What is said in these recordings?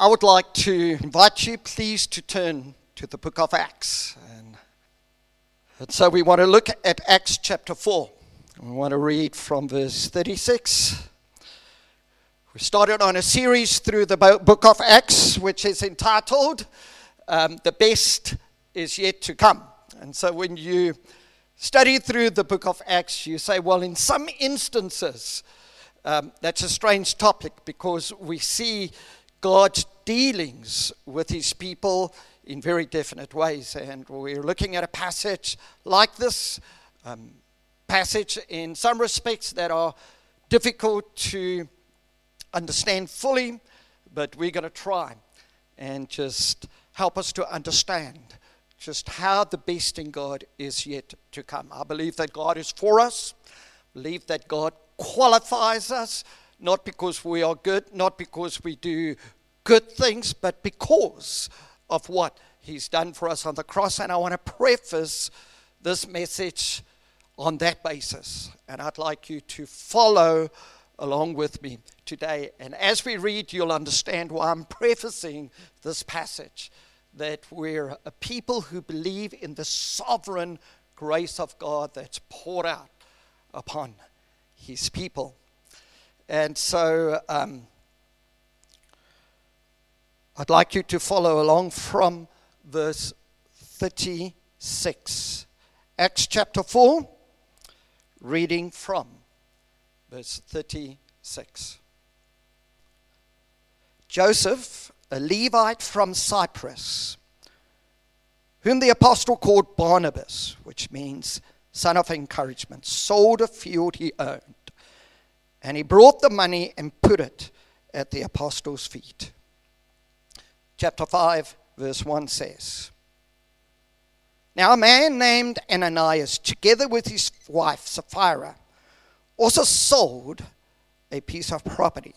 I would like to invite you, please, to turn to the book of Acts. And, and so we want to look at Acts chapter 4. We want to read from verse 36. We started on a series through the book of Acts, which is entitled um, The Best is Yet to Come. And so when you study through the book of Acts, you say, well, in some instances, um, that's a strange topic because we see God's dealings with his people in very definite ways. And we're looking at a passage like this um, passage in some respects that are difficult to understand fully, but we're going to try and just help us to understand just how the best in God is yet to come. I believe that God is for us, believe that God qualifies us not because we are good, not because we do good things, but because of what He's done for us on the cross. And I want to preface this message on that basis. And I'd like you to follow along with me today. And as we read, you'll understand why I'm prefacing this passage that we're a people who believe in the sovereign grace of God that's poured out upon His people. And so um, I'd like you to follow along from verse 36. Acts chapter 4, reading from verse 36. Joseph, a Levite from Cyprus, whom the apostle called Barnabas, which means son of encouragement, sold a field he owned and he brought the money and put it at the apostles' feet. Chapter 5, verse 1 says Now a man named Ananias, together with his wife Sapphira, also sold a piece of property.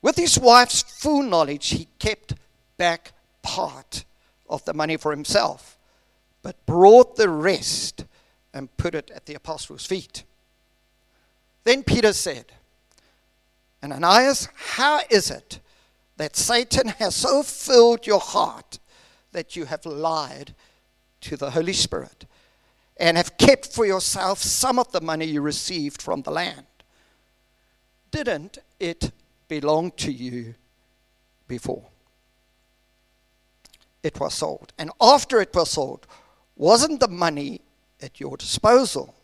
With his wife's full knowledge, he kept back part of the money for himself, but brought the rest and put it at the apostles' feet. Then Peter said, Ananias, how is it that Satan has so filled your heart that you have lied to the Holy Spirit and have kept for yourself some of the money you received from the land? Didn't it belong to you before? It was sold. And after it was sold, wasn't the money at your disposal?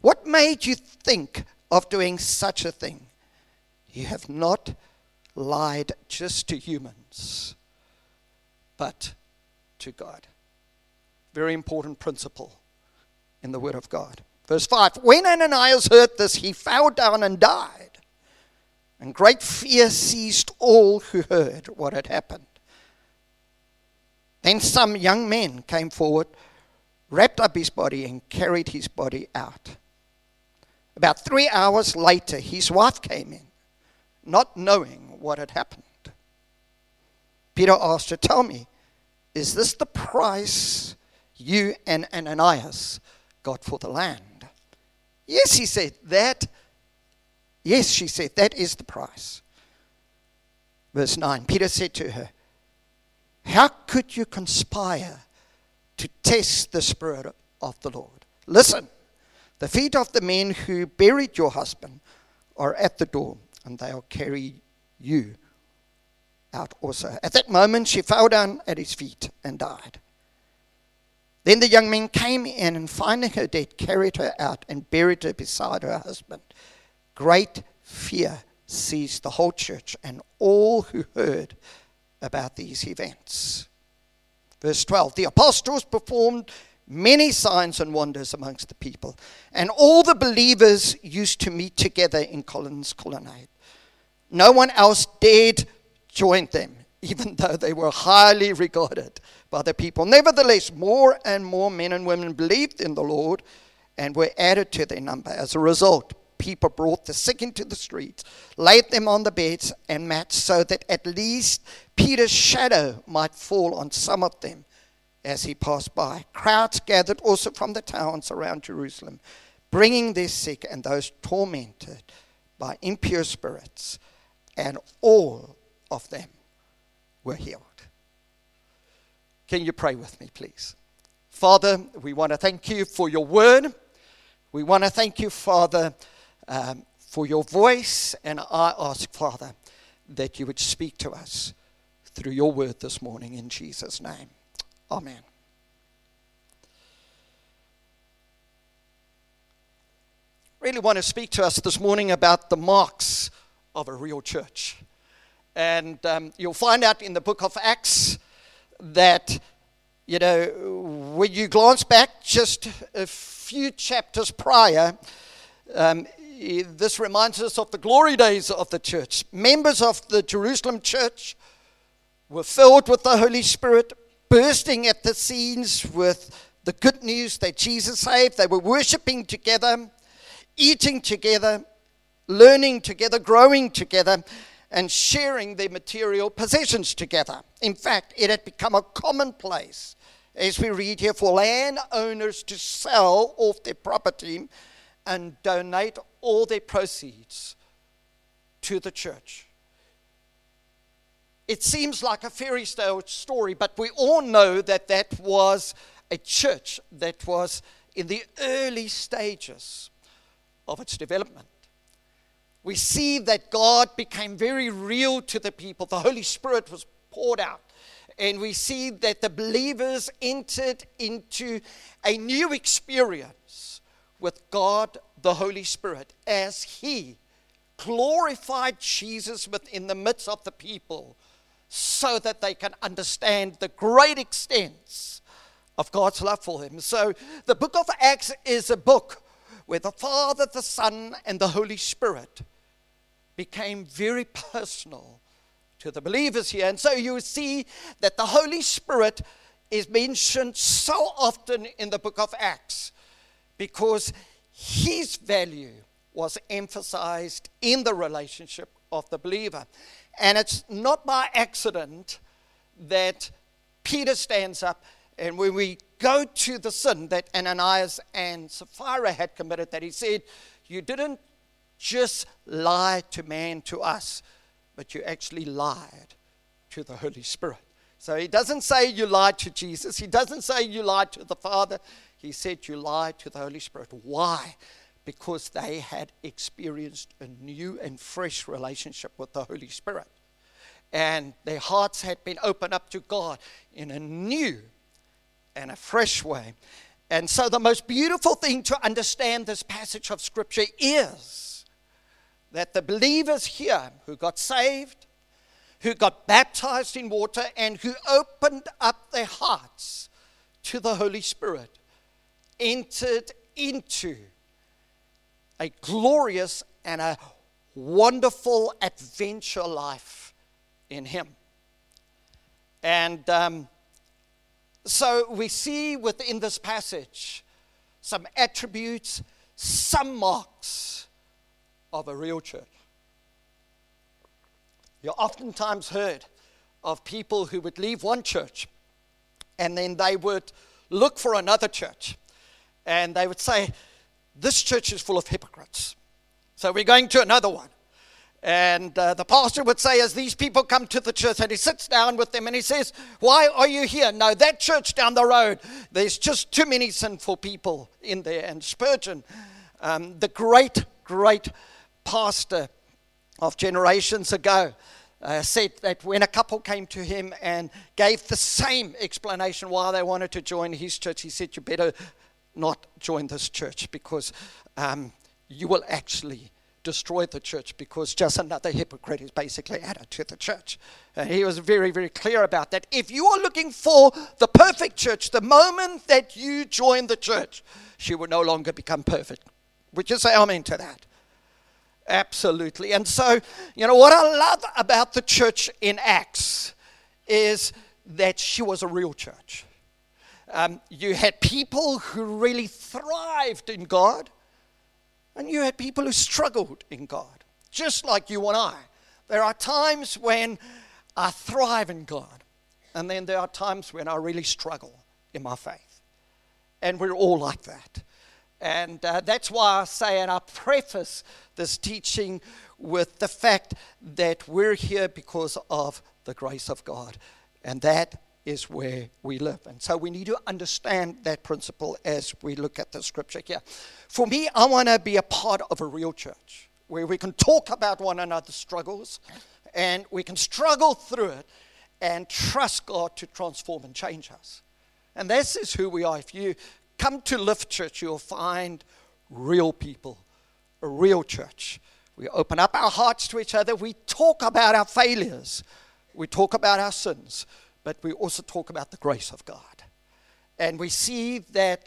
What made you think of doing such a thing. You have not lied just to humans, but to God. Very important principle in the Word of God. Verse 5 When Ananias heard this, he fell down and died, and great fear seized all who heard what had happened. Then some young men came forward, wrapped up his body, and carried his body out. About three hours later, his wife came in, not knowing what had happened. Peter asked her, Tell me, is this the price you and Ananias got for the land? Yes, he said, that. Yes, she said, that is the price. Verse 9 Peter said to her, How could you conspire to test the Spirit of the Lord? Listen. The feet of the men who buried your husband are at the door, and they'll carry you out also. At that moment, she fell down at his feet and died. Then the young men came in and finding her dead, carried her out and buried her beside her husband. Great fear seized the whole church and all who heard about these events. Verse 12 The apostles performed many signs and wonders amongst the people. And all the believers used to meet together in Solomon's Colonnade. No one else dared join them, even though they were highly regarded by the people. Nevertheless, more and more men and women believed in the Lord and were added to their number. As a result, people brought the sick into the streets, laid them on the beds and mats, so that at least Peter's shadow might fall on some of them as he passed by. Crowds gathered also from the towns around Jerusalem, bringing their sick and those tormented by impure spirits, and all of them were healed. Can you pray with me, please? Father, we want to thank you for your word. We want to thank you, Father, um, for your voice. And I ask, Father, that you would speak to us through your word this morning in Jesus' name. Amen. Really want to speak to us this morning about the marks of a real church. And um, you'll find out in the book of Acts that, you know, when you glance back just a few chapters prior, um, this reminds us of the glory days of the church. Members of the Jerusalem church were filled with the Holy Spirit, bursting at the seams with the good news that Jesus saved. They were worshiping together, eating together, learning together, growing together, and sharing their material possessions together. In fact, it had become a commonplace, as we read here, for landowners to sell off their property and donate all their proceeds to the church. It seems like a fairy tale story, but we all know that that was a church that was in the early stages of its development. We see that God became very real to the people. The Holy Spirit was poured out. And we see that the believers entered into a new experience with God the Holy Spirit as He glorified Jesus within the midst of the people so that they can understand the great extents of God's love for them. So the book of Acts is a book where the Father, the Son, and the Holy Spirit became very personal to the believers here. And so you see that the Holy Spirit is mentioned so often in the book of Acts because his value was emphasized in the relationship of the believer. And it's not by accident that Peter stands up, and when we go to the sin that Ananias and Sapphira had committed, that he said, You didn't just lie to man, to us, but you actually lied to the Holy Spirit. So he doesn't say you lied to Jesus, he doesn't say you lied to the Father, he said, You lied to the Holy Spirit. Why? Because they had experienced a new and fresh relationship with the Holy Spirit. And their hearts had been opened up to God in a new and a fresh way. And so, the most beautiful thing to understand this passage of Scripture is that the believers here who got saved, who got baptized in water, and who opened up their hearts to the Holy Spirit entered into a glorious and a wonderful adventure life in Him. And um, so we see within this passage some attributes, some marks of a real church. You oftentimes heard of people who would leave one church and then they would look for another church and they would say, This church is full of hypocrites. So we're going to another one. And uh, the pastor would say, as these people come to the church, and he sits down with them and he says, Why are you here? No, that church down the road, there's just too many sinful people in there. And Spurgeon, um, the great, great pastor of generations ago, uh, said that when a couple came to him and gave the same explanation why they wanted to join his church, he said, You better not join this church because um, you will actually destroy the church because just another hypocrite is basically added to the church. And he was very, very clear about that. If you are looking for the perfect church, the moment that you join the church, she will no longer become perfect. Would you say amen to that? Absolutely. And so, you know, what I love about the church in Acts is that she was a real church. Um, you had people who really thrived in God, and you had people who struggled in God, just like you and I. There are times when I thrive in God, and then there are times when I really struggle in my faith. And we're all like that. And uh, that's why I say, and I preface this teaching with the fact that we're here because of the grace of God. And that is where we live. And so we need to understand that principle as we look at the scripture here. For me, I want to be a part of a real church where we can talk about one another's struggles and we can struggle through it and trust God to transform and change us. And this is who we are. If you come to Lift Church, you'll find real people, a real church. We open up our hearts to each other. We talk about our failures. We talk about our sins but we also talk about the grace of God. And we see that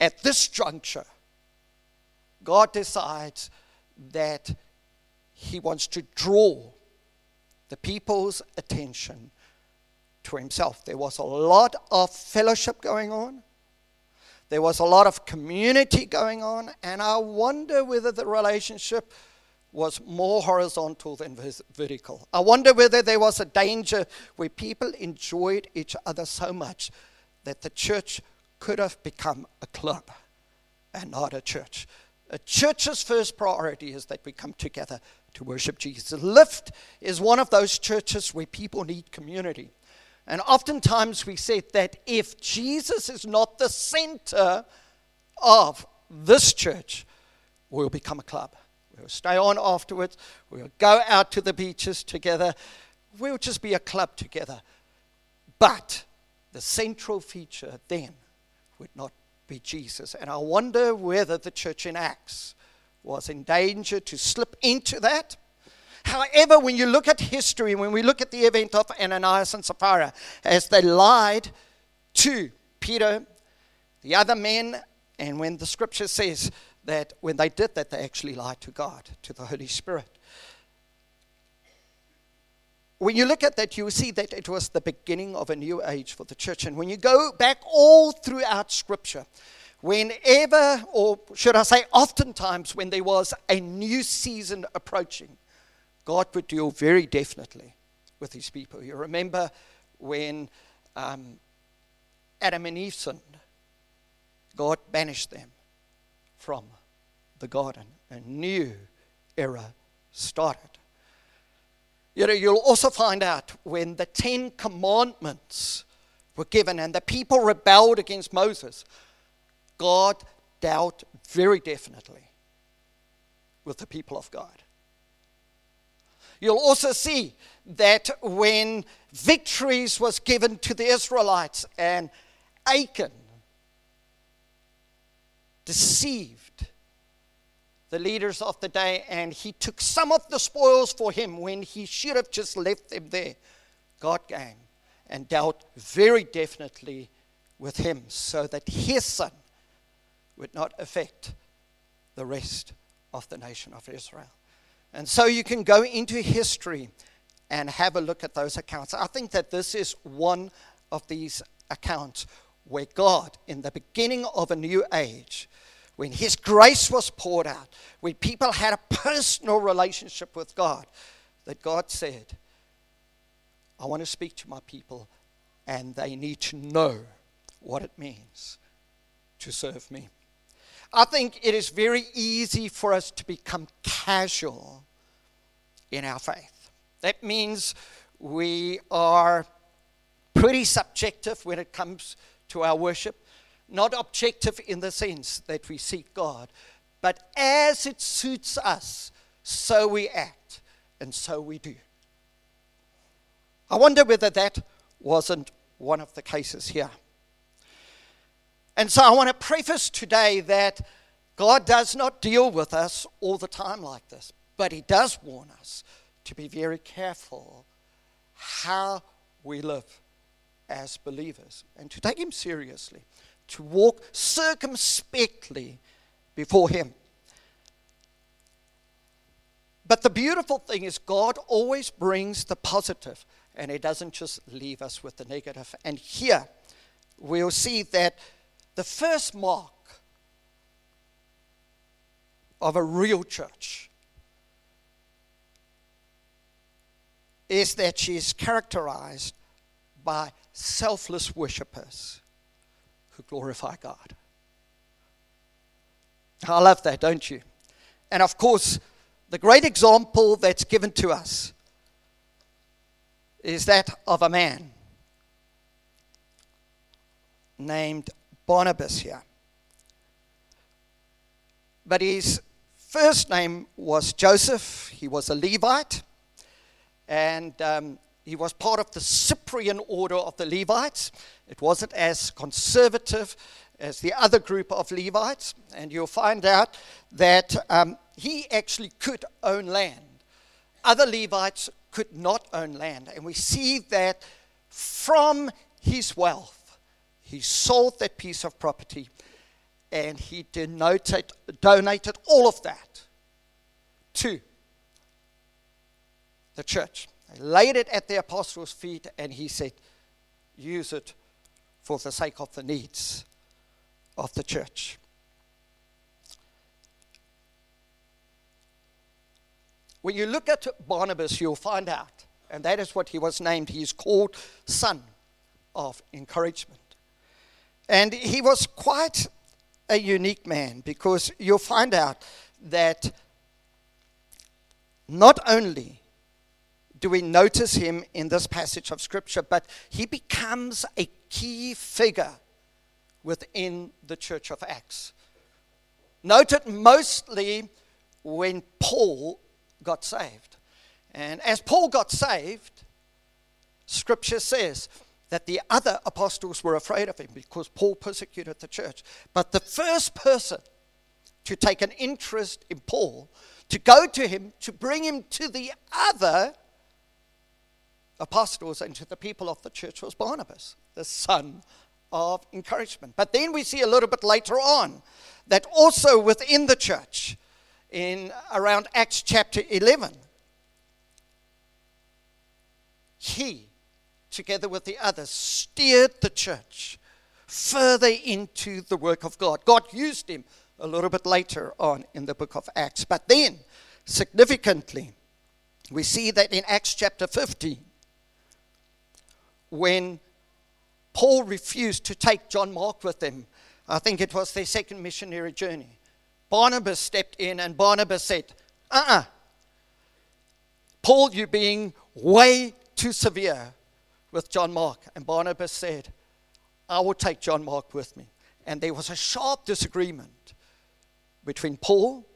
at this juncture, God decides that He wants to draw the people's attention to Himself. There was a lot of fellowship going on. There was a lot of community going on, and I wonder whether the relationship was more horizontal than vertical. I wonder whether there was a danger where people enjoyed each other so much that the church could have become a club and not a church. A church's first priority is that we come together to worship Jesus. Lift is one of those churches where people need community. And oftentimes we say that if Jesus is not the center of this church, we'll become a club. We'll stay on afterwards. We'll go out to the beaches together. We'll just be a club together. But the central feature then would not be Jesus. And I wonder whether the church in Acts was in danger to slip into that. However, when you look at history, when we look at the event of Ananias and Sapphira, as they lied to Peter, the other men, and when the scripture says that when they did that, they actually lied to God, to the Holy Spirit. When you look at that, you see that it was the beginning of a new age for the church. And when you go back all throughout Scripture, whenever, or should I say, oftentimes, when there was a new season approaching, God would deal very definitely with his people. You remember when um, Adam and Eve sinned, God banished them from the garden. A new era started. You know, you'll also find out when the Ten Commandments were given and the people rebelled against Moses, God dealt very definitely with the people of God. You'll also see that when victories was given to the Israelites and Achan deceived the leaders of the day and he took some of the spoils for him when he should have just left them there. God came and dealt very definitely with him so that his son would not affect the rest of the nation of Israel. And so you can go into history and have a look at those accounts. I think that this is one of these accounts where God, in the beginning of a new age, when His grace was poured out, when people had a personal relationship with God, that God said, I want to speak to my people, and they need to know what it means to serve me. I think it is very easy for us to become casual in our faith. That means we are pretty subjective when it comes to our worship not objective in the sense that we seek God, but as it suits us, so we act and so we do. I wonder whether that wasn't one of the cases here. And so I want to preface today that God does not deal with us all the time like this, but He does warn us to be very careful how we live as believers and to take Him seriously to walk circumspectly before Him. But the beautiful thing is, God always brings the positive, and He doesn't just leave us with the negative. And here we'll see that the first mark of a real church is that she is characterized by selfless worshippers who glorify God. I love that, don't you? And of course, the great example that's given to us is that of a man named Barnabas here. But his first name was Joseph. He was a Levite. And um, he was part of the Cyprian order of the Levites. It wasn't as conservative as the other group of Levites. And you'll find out that um, he actually could own land. Other Levites could not own land. And we see that from his wealth, he sold that piece of property and he denoted, donated all of that to the church. Laid it at the apostles' feet and he said, use it for the sake of the needs of the church. When you look at Barnabas, you'll find out, and that is what he was named. He is called Son of Encouragement. And he was quite a unique man because you'll find out that not only do we notice him in this passage of Scripture, but he becomes a key figure within the church of Acts. Noted mostly when Paul got saved. And as Paul got saved, Scripture says that the other apostles were afraid of him because Paul persecuted the church. But the first person to take an interest in Paul, to go to him, to bring him to the other apostles and to the people of the church was Barnabas, the son of encouragement. But then we see a little bit later on that also within the church, in around Acts chapter 11, he together with the others, steered the church further into the work of God. God used him a little bit later on in the book of Acts. But then, significantly, we see that in Acts chapter 15, when Paul refused to take John Mark with him, I think it was their second missionary journey. Barnabas stepped in and Barnabas said, uh uh-uh. uh Paul, you're being way too severe with John Mark. And Barnabas said, I will take John Mark with me. And there was a sharp disagreement between Paul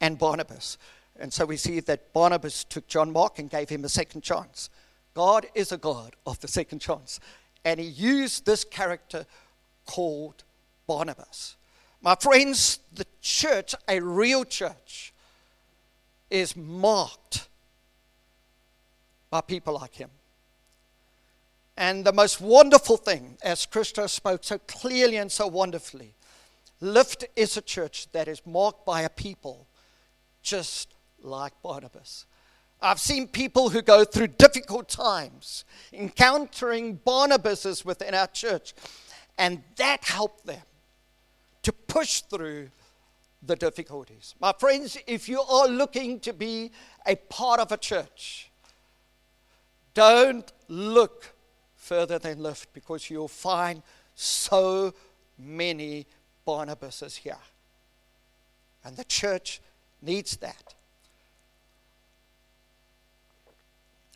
and Barnabas. And so we see that Barnabas took John Mark and gave him a second chance. God is a God of the second chance. And he used this character called Barnabas. My friends, the church, a real church, is marked by people like him. And the most wonderful thing, as Christo spoke so clearly and so wonderfully, Lift is a church that is marked by a people just like Barnabas. I've seen people who go through difficult times encountering Barnabases within our church, and that helped them to push through the difficulties. My friends, if you are looking to be a part of a church, don't look further than Lift because you'll find so many Barnabases here. And the church needs that.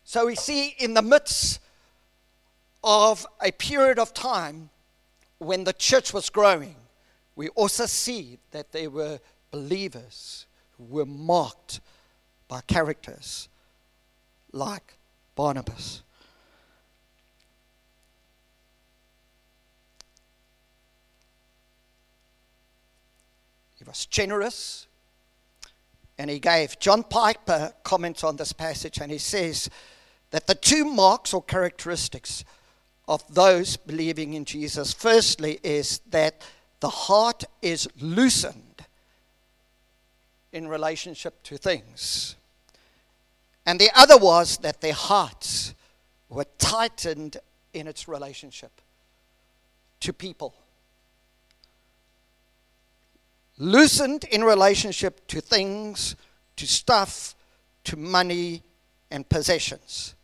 So we see in the midst of a period of time when the church was growing, we also see that there were believers who were marked by characters like Barnabas. He was generous and he gave. John Piper comments on this passage and he says that the two marks or characteristics of those believing in Jesus, firstly, is that the heart is loosened in relationship to things. And the other was that their hearts were tightened in its relationship to people loosened in relationship to things, to stuff, to money and possessions,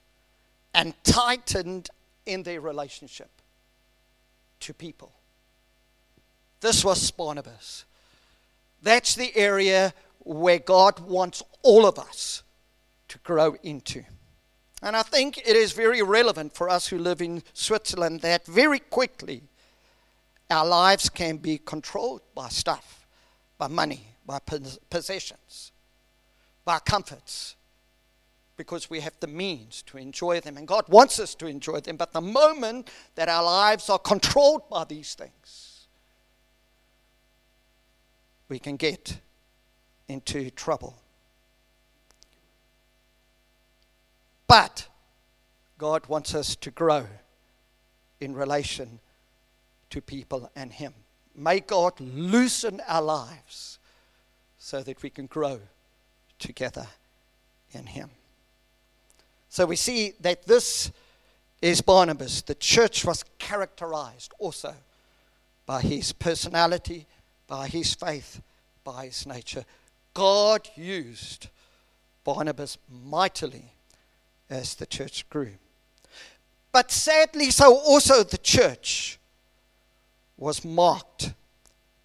and tightened in their relationship to people. This was Barnabas. That's the area where God wants all of us to grow into. And I think it is very relevant for us who live in Switzerland that very quickly our lives can be controlled by stuff, by money, by possessions, by comforts, because we have the means to enjoy them. And God wants us to enjoy them. But the moment that our lives are controlled by these things, we can get into trouble. But God wants us to grow in relation to people and Him. May God loosen our lives so that we can grow together in Him. So we see that this is Barnabas. The church was characterized also by his personality, by his faith, by his nature. God used Barnabas mightily as the church grew. But sadly, so also the church was marked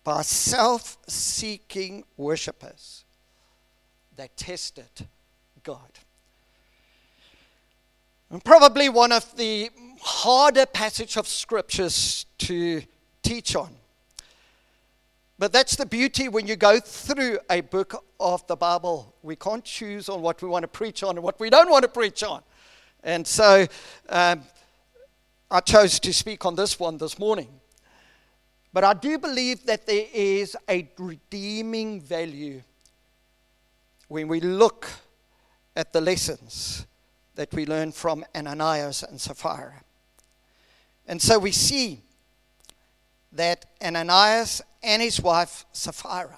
by self seeking worshippers that tested God. Probably one of the harder passage of scriptures to teach on. But that's the beauty when you go through a book of the Bible. We can't choose on what we want to preach on and what we don't want to preach on. And so um, I chose to speak on this one this morning. But I do believe that there is a redeeming value when we look at the lessons that we learn from Ananias and Sapphira. And so we see that Ananias and his wife Sapphira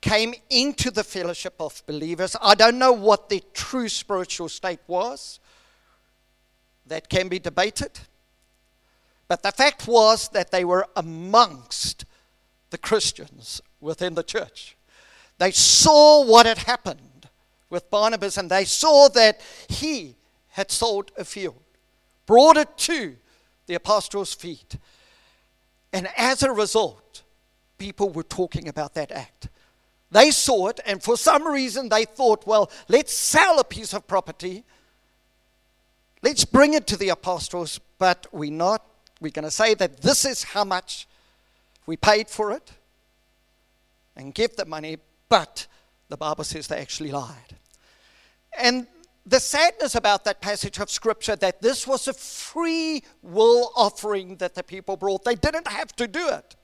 came into the fellowship of believers. I don't know what their true spiritual state was, that can be debated. But the fact was that they were amongst the Christians within the church. They saw what had happened with Barnabas, and they saw that he had sold a field, brought it to the apostles' feet. And as a result, people were talking about that act. They saw it, and for some reason, they thought, well, let's sell a piece of property. Let's bring it to the apostles, but we're not. We're going to say that this is how much we paid for it and give the money, but the Bible says they actually lied. And the sadness about that passage of scripture that this was a free will offering that the people brought. They didn't have to do it.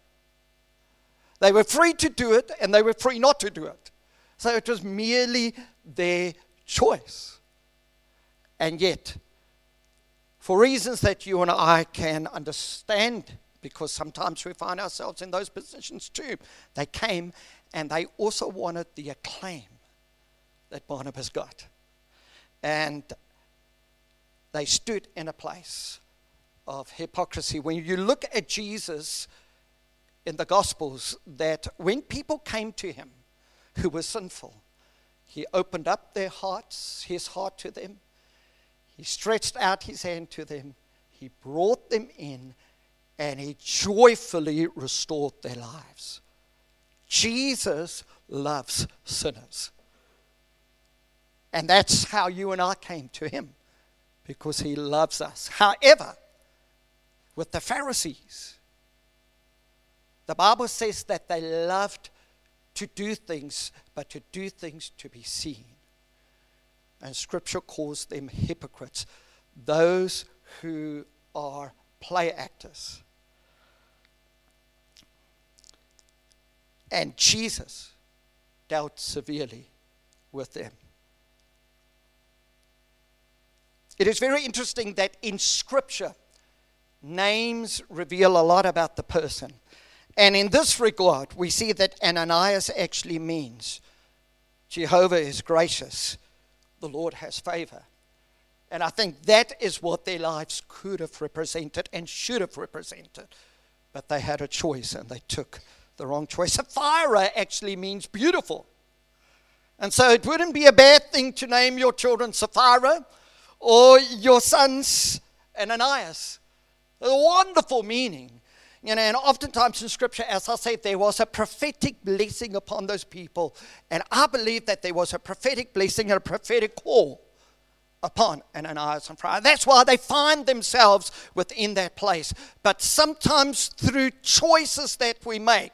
They were free to do it and they were free not to do it. So it was merely their choice. And yet, for reasons that you and I can understand, because sometimes we find ourselves in those positions too, they came and they also wanted the acclaim that Barnabas got and they stood in a place of hypocrisy. When you look at Jesus in the Gospels, that when people came to him who were sinful, he opened up their hearts, his heart to them. He stretched out his hand to them. He brought them in and he joyfully restored their lives. Jesus loves sinners. And that's how you and I came to him, because he loves us. However, with the Pharisees, the Bible says that they loved to do things, but to do things to be seen. And Scripture calls them hypocrites, those who are play actors. And Jesus dealt severely with them. It is very interesting that in Scripture, names reveal a lot about the person. And in this regard, we see that Ananias actually means Jehovah is gracious, the Lord has favor. And I think that is what their lives could have represented and should have represented. But they had a choice and they took the wrong choice. Sapphira actually means beautiful. And so it wouldn't be a bad thing to name your children Sapphira or your sons Ananias. A wonderful meaning. You know, and oftentimes in scripture, as I said, there was a prophetic blessing upon those people. And I believe that there was a prophetic blessing and a prophetic call upon Ananias and Sapphira. That's why they find themselves within that place. But sometimes through choices that we make,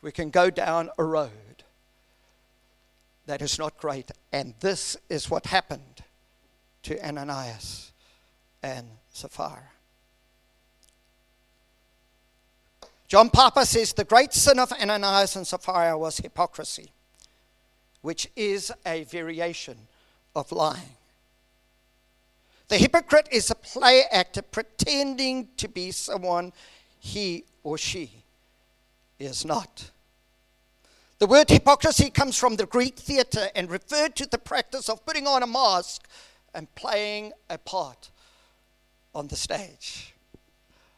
we can go down a road that is not great. And this is what happened to Ananias and Sapphira. John Piper says the great sin of Ananias and Sapphira was hypocrisy, which is a variation of lying. The hypocrite is a play actor pretending to be someone he or she is not. The word hypocrisy comes from the Greek theater and referred to the practice of putting on a mask and playing a part on the stage.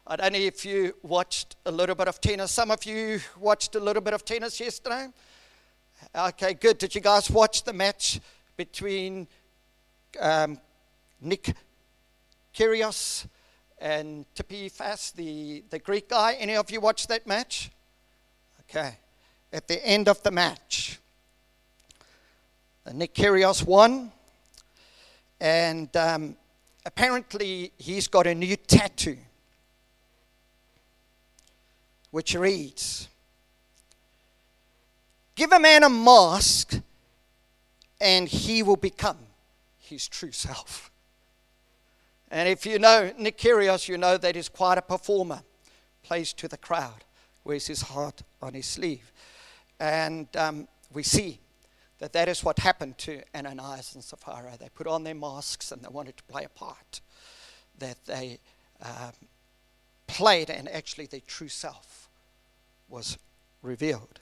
I don't know if you watched a little bit of tennis. Some of you watched a little bit of tennis yesterday. Okay, good. Did you guys watch the match between um, Nick Kyrgios and Tsitsipas, the, the Greek guy? Any of you watched that match? Okay. At the end of the match, Nick Kyrgios won, and um, apparently he's got a new tattoo which reads Give a man a mask, and he will become his true self. And if you know Nick Kyrgios, you know that he's quite a performer, plays to the crowd, wears his heart on his sleeve. And um, we see that that is what happened to Ananias and Sapphira. They put on their masks and they wanted to play a part that they um, played, and actually their true self was revealed.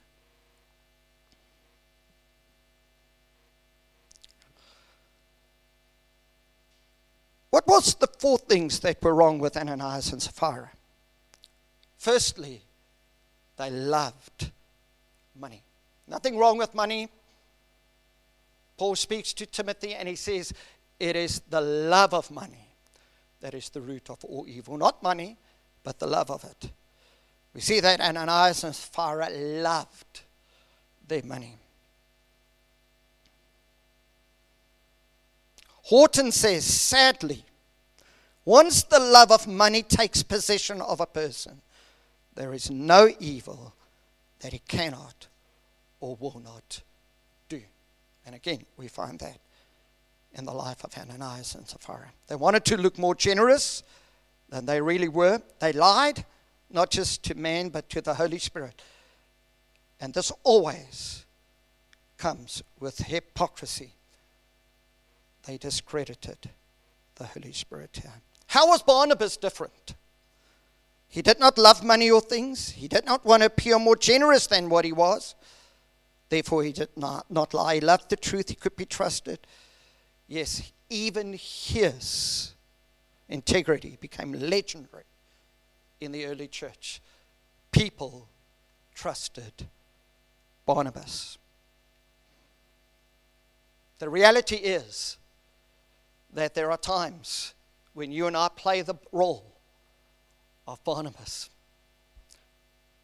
What was the four things that were wrong with Ananias and Sapphira? Firstly, they loved money. Nothing wrong with money. Paul speaks to Timothy and he says, It is the love of money that is the root of all evil. Not money, but the love of it. We see that Ananias and Sapphira loved their money. Horton says, sadly, once the love of money takes possession of a person, there is no evil that he cannot or will not. And again, we find that in the life of Ananias and Sapphira. They wanted to look more generous than they really were. They lied not just to man, but to the Holy Spirit. And this always comes with hypocrisy. They discredited the Holy Spirit here. How was Barnabas different? He did not love money or things. He did not want to appear more generous than what he was. Therefore, he did not, not lie. He loved the truth. He could be trusted. Yes, even his integrity became legendary in the early church. People trusted Barnabas. The reality is that there are times when you and I play the role of Barnabas.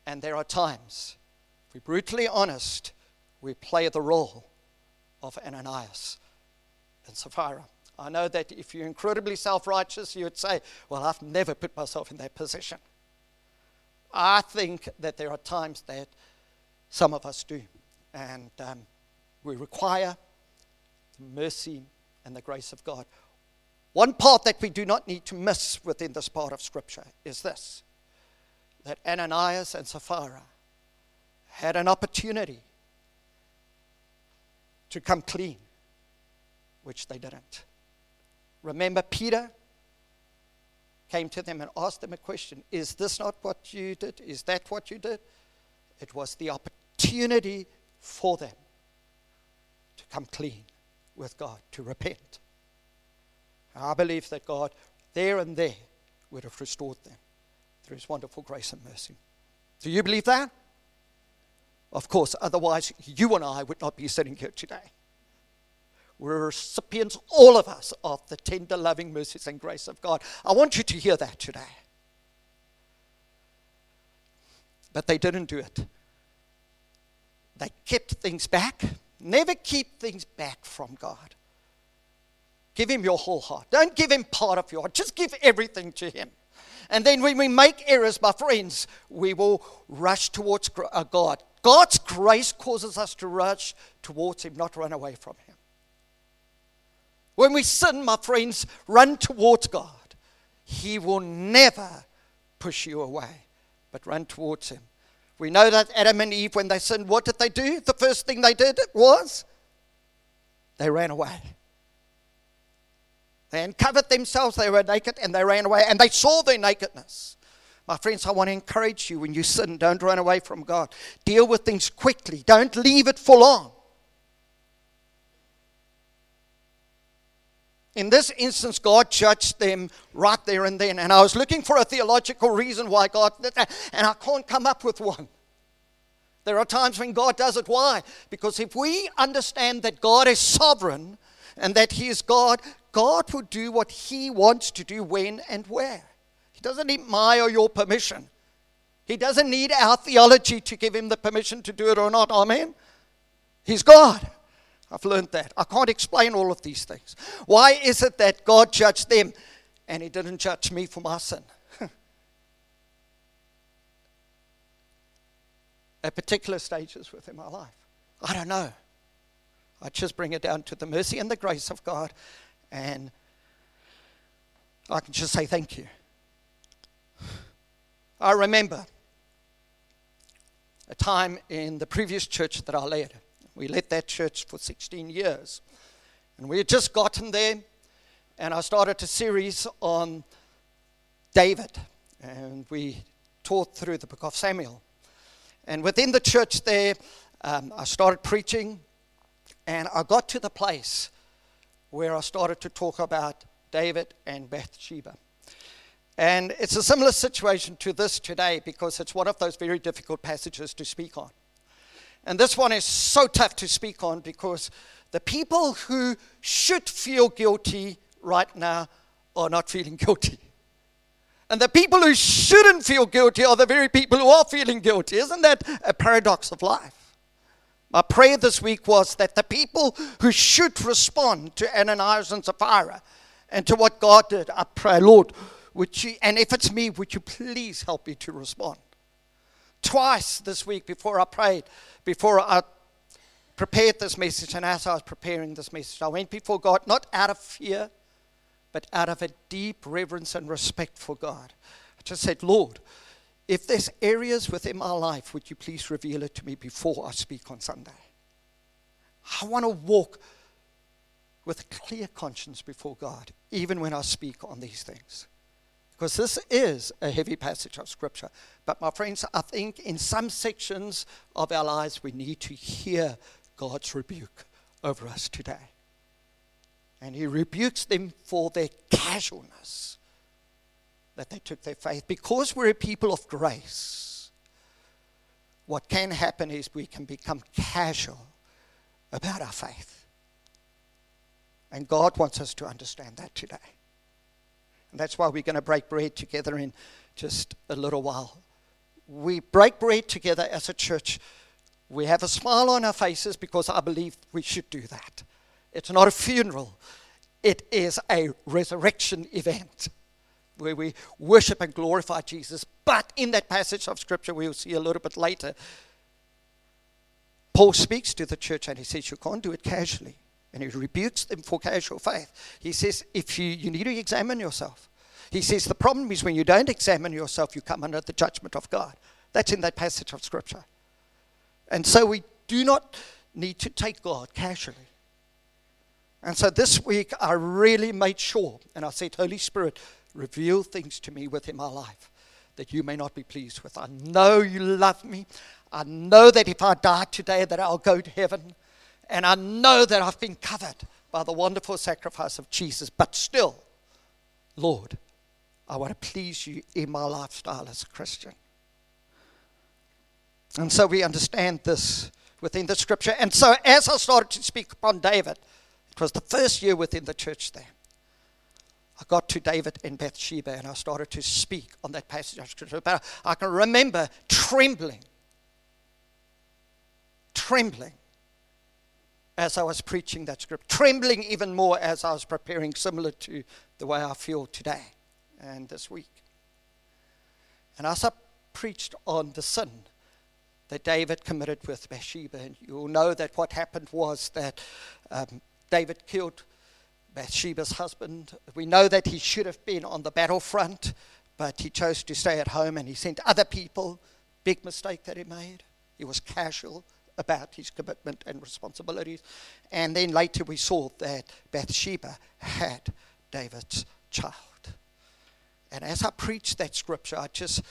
And there are times, if we're brutally honest, we play the role of Ananias and Sapphira. I know that if you're incredibly self righteous, you would say, Well, I've never put myself in that position. I think that there are times that some of us do. And um, we require the mercy and the grace of God. One part that we do not need to miss within this part of Scripture is this that Ananias and Sapphira had an opportunity to come clean, which they didn't. Remember, Peter came to them and asked them a question Is this not what you did? Is that what you did? It was the opportunity for them to come clean with God, to repent. I believe that God, there and there, would have restored them through His wonderful grace and mercy. Do you believe that? Of course, otherwise, you and I would not be sitting here today. We're recipients, all of us, of the tender, loving mercies and grace of God. I want you to hear that today. But they didn't do it. They kept things back. Never keep things back from God. Give him your whole heart. Don't give him part of your heart. Just give everything to him. And then when we make errors, my friends, we will rush towards uh, God. God's grace causes us to rush towards him, not run away from him. When we sin, my friends, run towards God. He will never push you away, but run towards him. We know that Adam and Eve, when they sinned, what did they do? The first thing they did was they ran away. They uncovered themselves, they were naked, and they ran away, and they saw their nakedness. My friends, I want to encourage you when you sin, don't run away from God. Deal with things quickly, don't leave it for long. In this instance, God judged them right there and then. And I was looking for a theological reason why God did that, and I can't come up with one. There are times when God does it. Why? Because if we understand that God is sovereign and that He is God, God will do what He wants to do when and where. He doesn't need my or your permission. He doesn't need our theology to give Him the permission to do it or not. Amen? He's God. I've learned that. I can't explain all of these things. Why is it that God judged them and He didn't judge me for my sin? At particular stages within my life. I don't know. I just bring it down to the mercy and the grace of God, and I can just say thank you. I remember a time in the previous church that I led we led that church for 16 years. And we had just gotten there, and I started a series on David. And we taught through the book of Samuel. And within the church there, um, I started preaching, and I got to the place where I started to talk about David and Bathsheba. And it's a similar situation to this today because it's one of those very difficult passages to speak on. And this one is so tough to speak on because the people who should feel guilty right now are not feeling guilty. And the people who shouldn't feel guilty are the very people who are feeling guilty. Isn't that a paradox of life? My prayer this week was that the people who should respond to Ananias and Sapphira and to what God did, I pray, Lord, would you, and if it's me, would you please help me to respond? Twice this week before I prayed, before I prepared this message, and as I was preparing this message, I went before God not out of fear, but out of a deep reverence and respect for God. I just said, Lord, if there's areas within my life, would you please reveal it to me before I speak on Sunday? I want to walk with a clear conscience before God, even when I speak on these things. Because this is a heavy passage of Scripture. But, my friends, I think in some sections of our lives we need to hear God's rebuke over us today. And He rebukes them for their casualness that they took their faith. Because we're a people of grace, what can happen is we can become casual about our faith. And God wants us to understand that today. And that's why we're going to break bread together in just a little while. We break bread together as a church. We have a smile on our faces because I believe we should do that. It's not a funeral, it is a resurrection event where we worship and glorify Jesus. But in that passage of Scripture, we'll see a little bit later, Paul speaks to the church and he says, You can't do it casually and he rebukes them for casual faith. He says, if you, you need to examine yourself. He says, the problem is when you don't examine yourself, you come under the judgment of God. That's in that passage of Scripture. And so we do not need to take God casually. And so this week, I really made sure, and I said, Holy Spirit, reveal things to me within my life that you may not be pleased with. I know you love me. I know that if I die today, that I'll go to heaven. And I know that I've been covered by the wonderful sacrifice of Jesus. But still, Lord, I want to please you in my lifestyle as a Christian. And so we understand this within the scripture. And so as I started to speak upon David, it was the first year within the church there. I got to David in Bathsheba and I started to speak on that passage of scripture. But I can remember trembling, trembling as I was preaching that script, trembling even more as I was preparing, similar to the way I feel today and this week. And as I preached on the sin that David committed with Bathsheba, and you'll know that what happened was that um, David killed Bathsheba's husband. We know that he should have been on the battlefront, but he chose to stay at home and he sent other people. Big mistake that he made. He was casual about his commitment and responsibilities. And then later we saw that Bathsheba had David's child. And as I preached that scripture, I just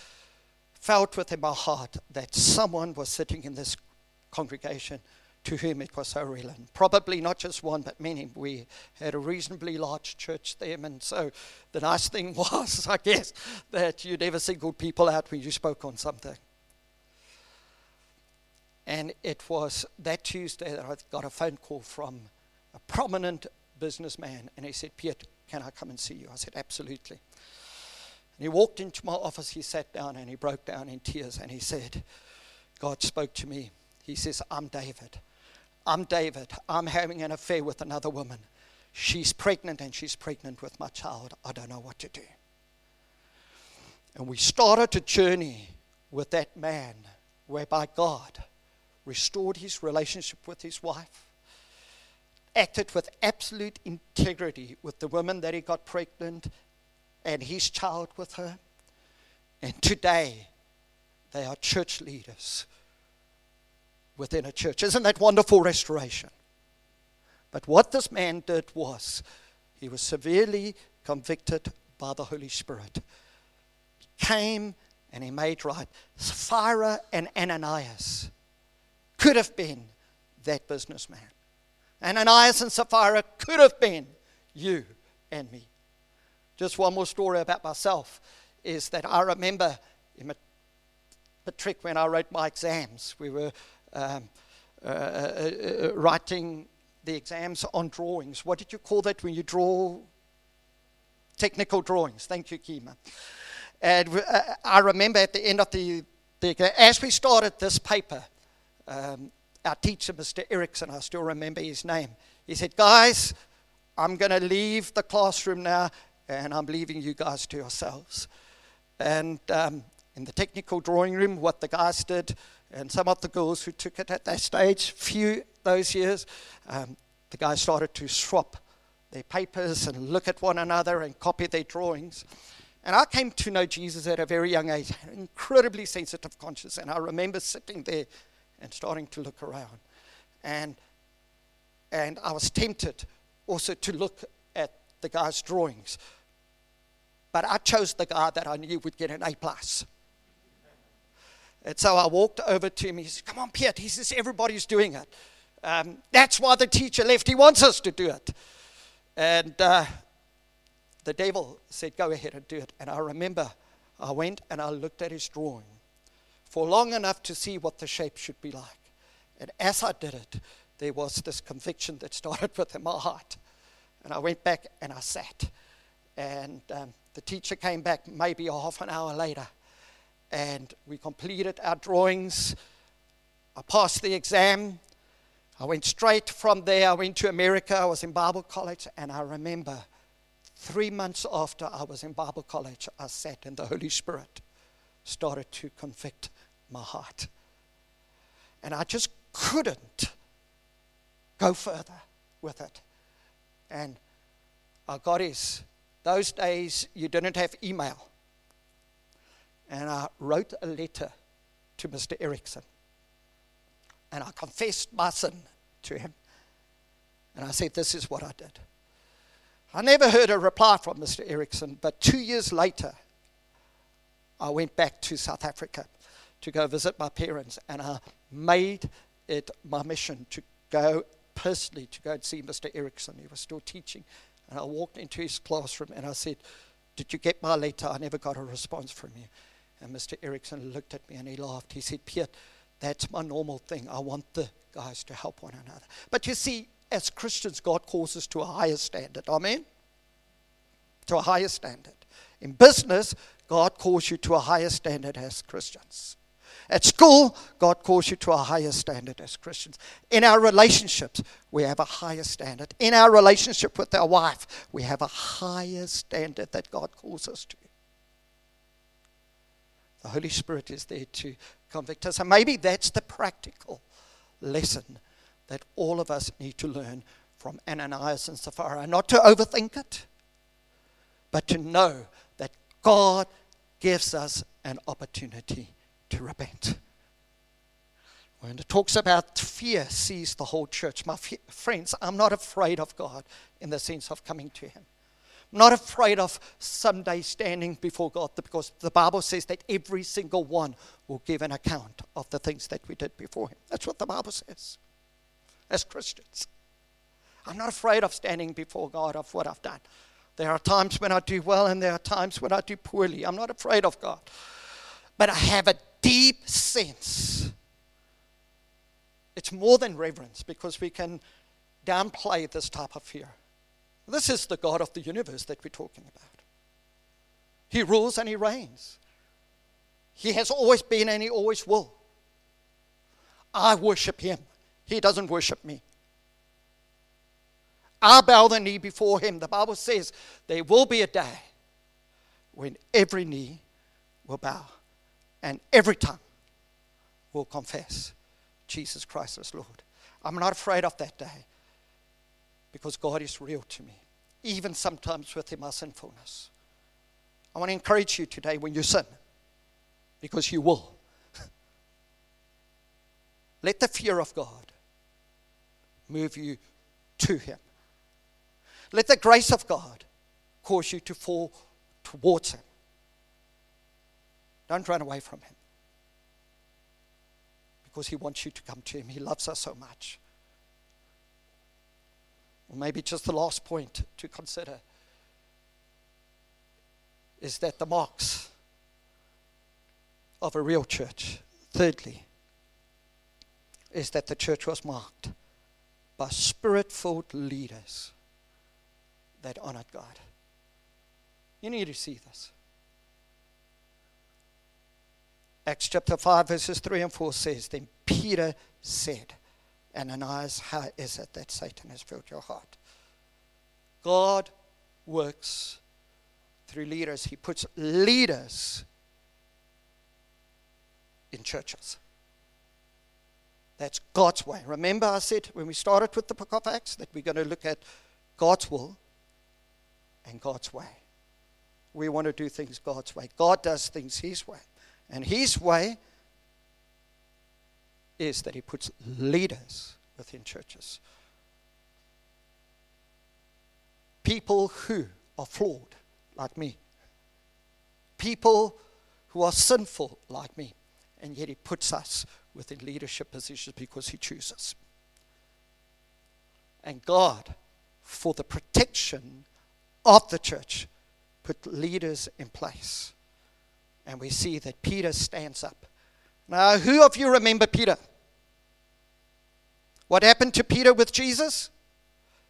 felt within my heart that someone was sitting in this congregation to whom it was so relevant. Probably not just one, but many. We had a reasonably large church there, and so the nice thing was, I guess, that you never singled people out when you spoke on something. And it was that Tuesday that I got a phone call from a prominent businessman, and he said, Piet, can I come and see you? I said, Absolutely. And he walked into my office, he sat down, and he broke down in tears, and he said, God spoke to me. He says, I'm David. I'm David. I'm having an affair with another woman. She's pregnant, and she's pregnant with my child. I don't know what to do. And we started a journey with that man whereby God restored his relationship with his wife, acted with absolute integrity with the woman that he got pregnant and his child with her. And today, they are church leaders within a church. Isn't that wonderful restoration? But what this man did was he was severely convicted by the Holy Spirit. He came and he made right. Sapphira and Ananias could have been that businessman. And Ananias and Sapphira could have been you and me. Just one more story about myself is that I remember in matric when I wrote my exams, we were um, uh, uh, uh, writing the exams on drawings. What did you call that when you draw technical drawings? Thank you, Kima. And uh, I remember at the end of the, the as we started this paper, um, our teacher, Mr. Erickson, I still remember his name, he said, Guys, I'm going to leave the classroom now and I'm leaving you guys to yourselves. And um, in the technical drawing room, what the guys did, and some of the girls who took it at that stage, few those years, um, the guys started to swap their papers and look at one another and copy their drawings. And I came to know Jesus at a very young age, incredibly sensitive conscious. And I remember sitting there and starting to look around. And, and I was tempted also to look at the guy's drawings. But I chose the guy that I knew would get an A plus. And so I walked over to him. He said, Come on, Piet. He says, Everybody's doing it. Um, that's why the teacher left. He wants us to do it. And uh, the devil said, Go ahead and do it. And I remember I went and I looked at his drawing for long enough to see what the shape should be like. And as I did it, there was this conviction that started within my heart. And I went back and I sat. And um, the teacher came back maybe a half an hour later and we completed our drawings. I passed the exam. I went straight from there. I went to America. I was in Bible college, and I remember three months after I was in Bible college, I sat and the Holy Spirit started to convict my heart. And I just couldn't go further with it. And I got his. Those days, you didn't have email and I wrote a letter to Mr. Erickson. And I confessed my sin to him. And I said, This is what I did. I never heard a reply from Mr. Erickson, but two years later, I went back to South Africa to go visit my parents, and I made it my mission to go personally to go and see Mr. Erickson. He was still teaching. And I walked into his classroom and I said, Did you get my letter? I never got a response from you. And Mr. Erickson looked at me and he laughed. He said, Piet, that's my normal thing. I want the guys to help one another. But you see, as Christians, God calls us to a higher standard. Amen? To a higher standard. In business, God calls you to a higher standard as Christians. At school, God calls you to a higher standard as Christians. In our relationships, we have a higher standard. In our relationship with our wife, we have a higher standard that God calls us to. The Holy Spirit is there to convict us. And maybe that's the practical lesson that all of us need to learn from Ananias and Sapphira. Not to overthink it, but to know that God gives us an opportunity to repent. When it talks about fear sees the whole church, my friends, I'm not afraid of God in the sense of coming to Him. I'm not afraid of someday standing before God because the Bible says that every single one will give an account of the things that we did before Him. That's what the Bible says as Christians. I'm not afraid of standing before God of what I've done. There are times when I do well and there are times when I do poorly. I'm not afraid of God. But I have a deep sense. It's more than reverence because we can downplay this type of fear. This is the God of the universe that we're talking about. He rules and He reigns. He has always been and He always will. I worship Him, He doesn't worship me. I bow the knee before Him. The Bible says there will be a day when every knee will bow and every tongue will confess Jesus Christ as Lord. I'm not afraid of that day because God is real to me, even sometimes within my sinfulness. I want to encourage you today when you sin, because you will. Let the fear of God move you to Him. Let the grace of God cause you to fall towards Him. Don't run away from Him because He wants you to come to Him. He loves us so much. Or maybe just the last point to consider is that the marks of a real church, thirdly, is that the church was marked by spirit filled leaders that honored God. You need to see this. Acts chapter 5, verses 3 and 4 says, Then Peter said, Ananias, how is it that Satan has filled your heart? God works through leaders. He puts leaders in churches. That's God's way. Remember, I said when we started with the book of Acts that we're going to look at God's will and God's way. We want to do things God's way. God does things His way. And His way is that He puts leaders within churches. People who are flawed, like me. People who are sinful, like me. And yet He puts us within leadership positions because He chooses. And God, for the protection of the church, put leaders in place. And we see that Peter stands up. Now, who of you remember Peter? What happened to Peter with Jesus?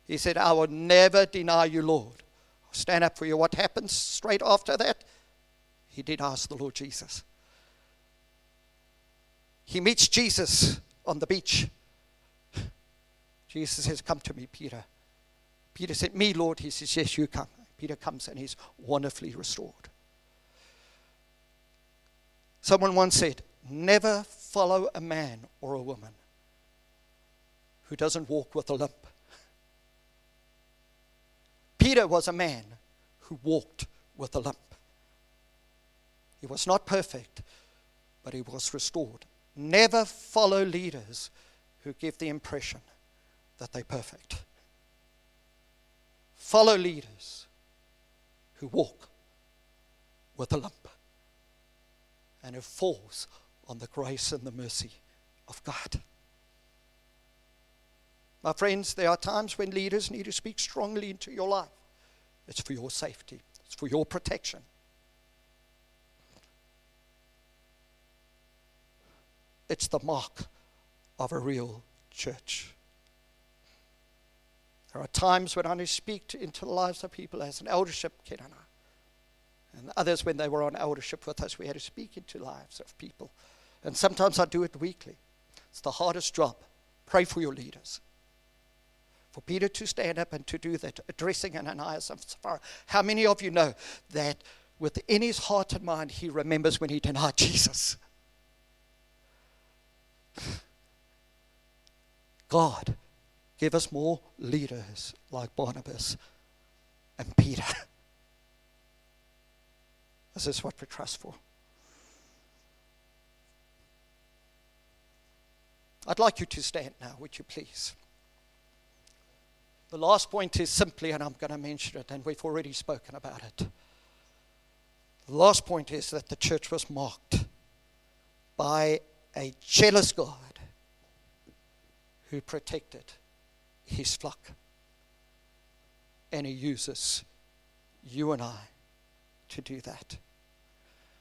He said, I will never deny you, Lord. I'll stand up for you. What happens straight after that? He did ask the Lord Jesus. He meets Jesus on the beach. Jesus says, Come to me, Peter. Peter said, Me, Lord. He says, Yes, you come. Peter comes and he's wonderfully restored. Someone once said, Never follow a man or a woman who doesn't walk with a limp. Peter was a man who walked with a limp. He was not perfect, but he was restored. Never follow leaders who give the impression that they're perfect. Follow leaders who walk with a limp and who falls on the grace and the mercy of God. My friends, there are times when leaders need to speak strongly into your life. It's for your safety, it's for your protection. It's the mark of a real church. There are times when I need to speak into the lives of people as an eldership, Ken and I. And others, when they were on eldership with us, we had to speak into lives of people And sometimes I do it weekly. It's the hardest job. Pray for your leaders. For Peter to stand up and to do that, addressing Ananias and Sapphira. How many of you know that within his heart and mind, he remembers when he denied Jesus? God, give us more leaders like Barnabas and Peter. This is what we trust for. I'd like you to stand now, would you please? The last point is simply, and I'm going to mention it, and we've already spoken about it. The last point is that the church was marked by a jealous God who protected his flock. And he uses you and I to do that.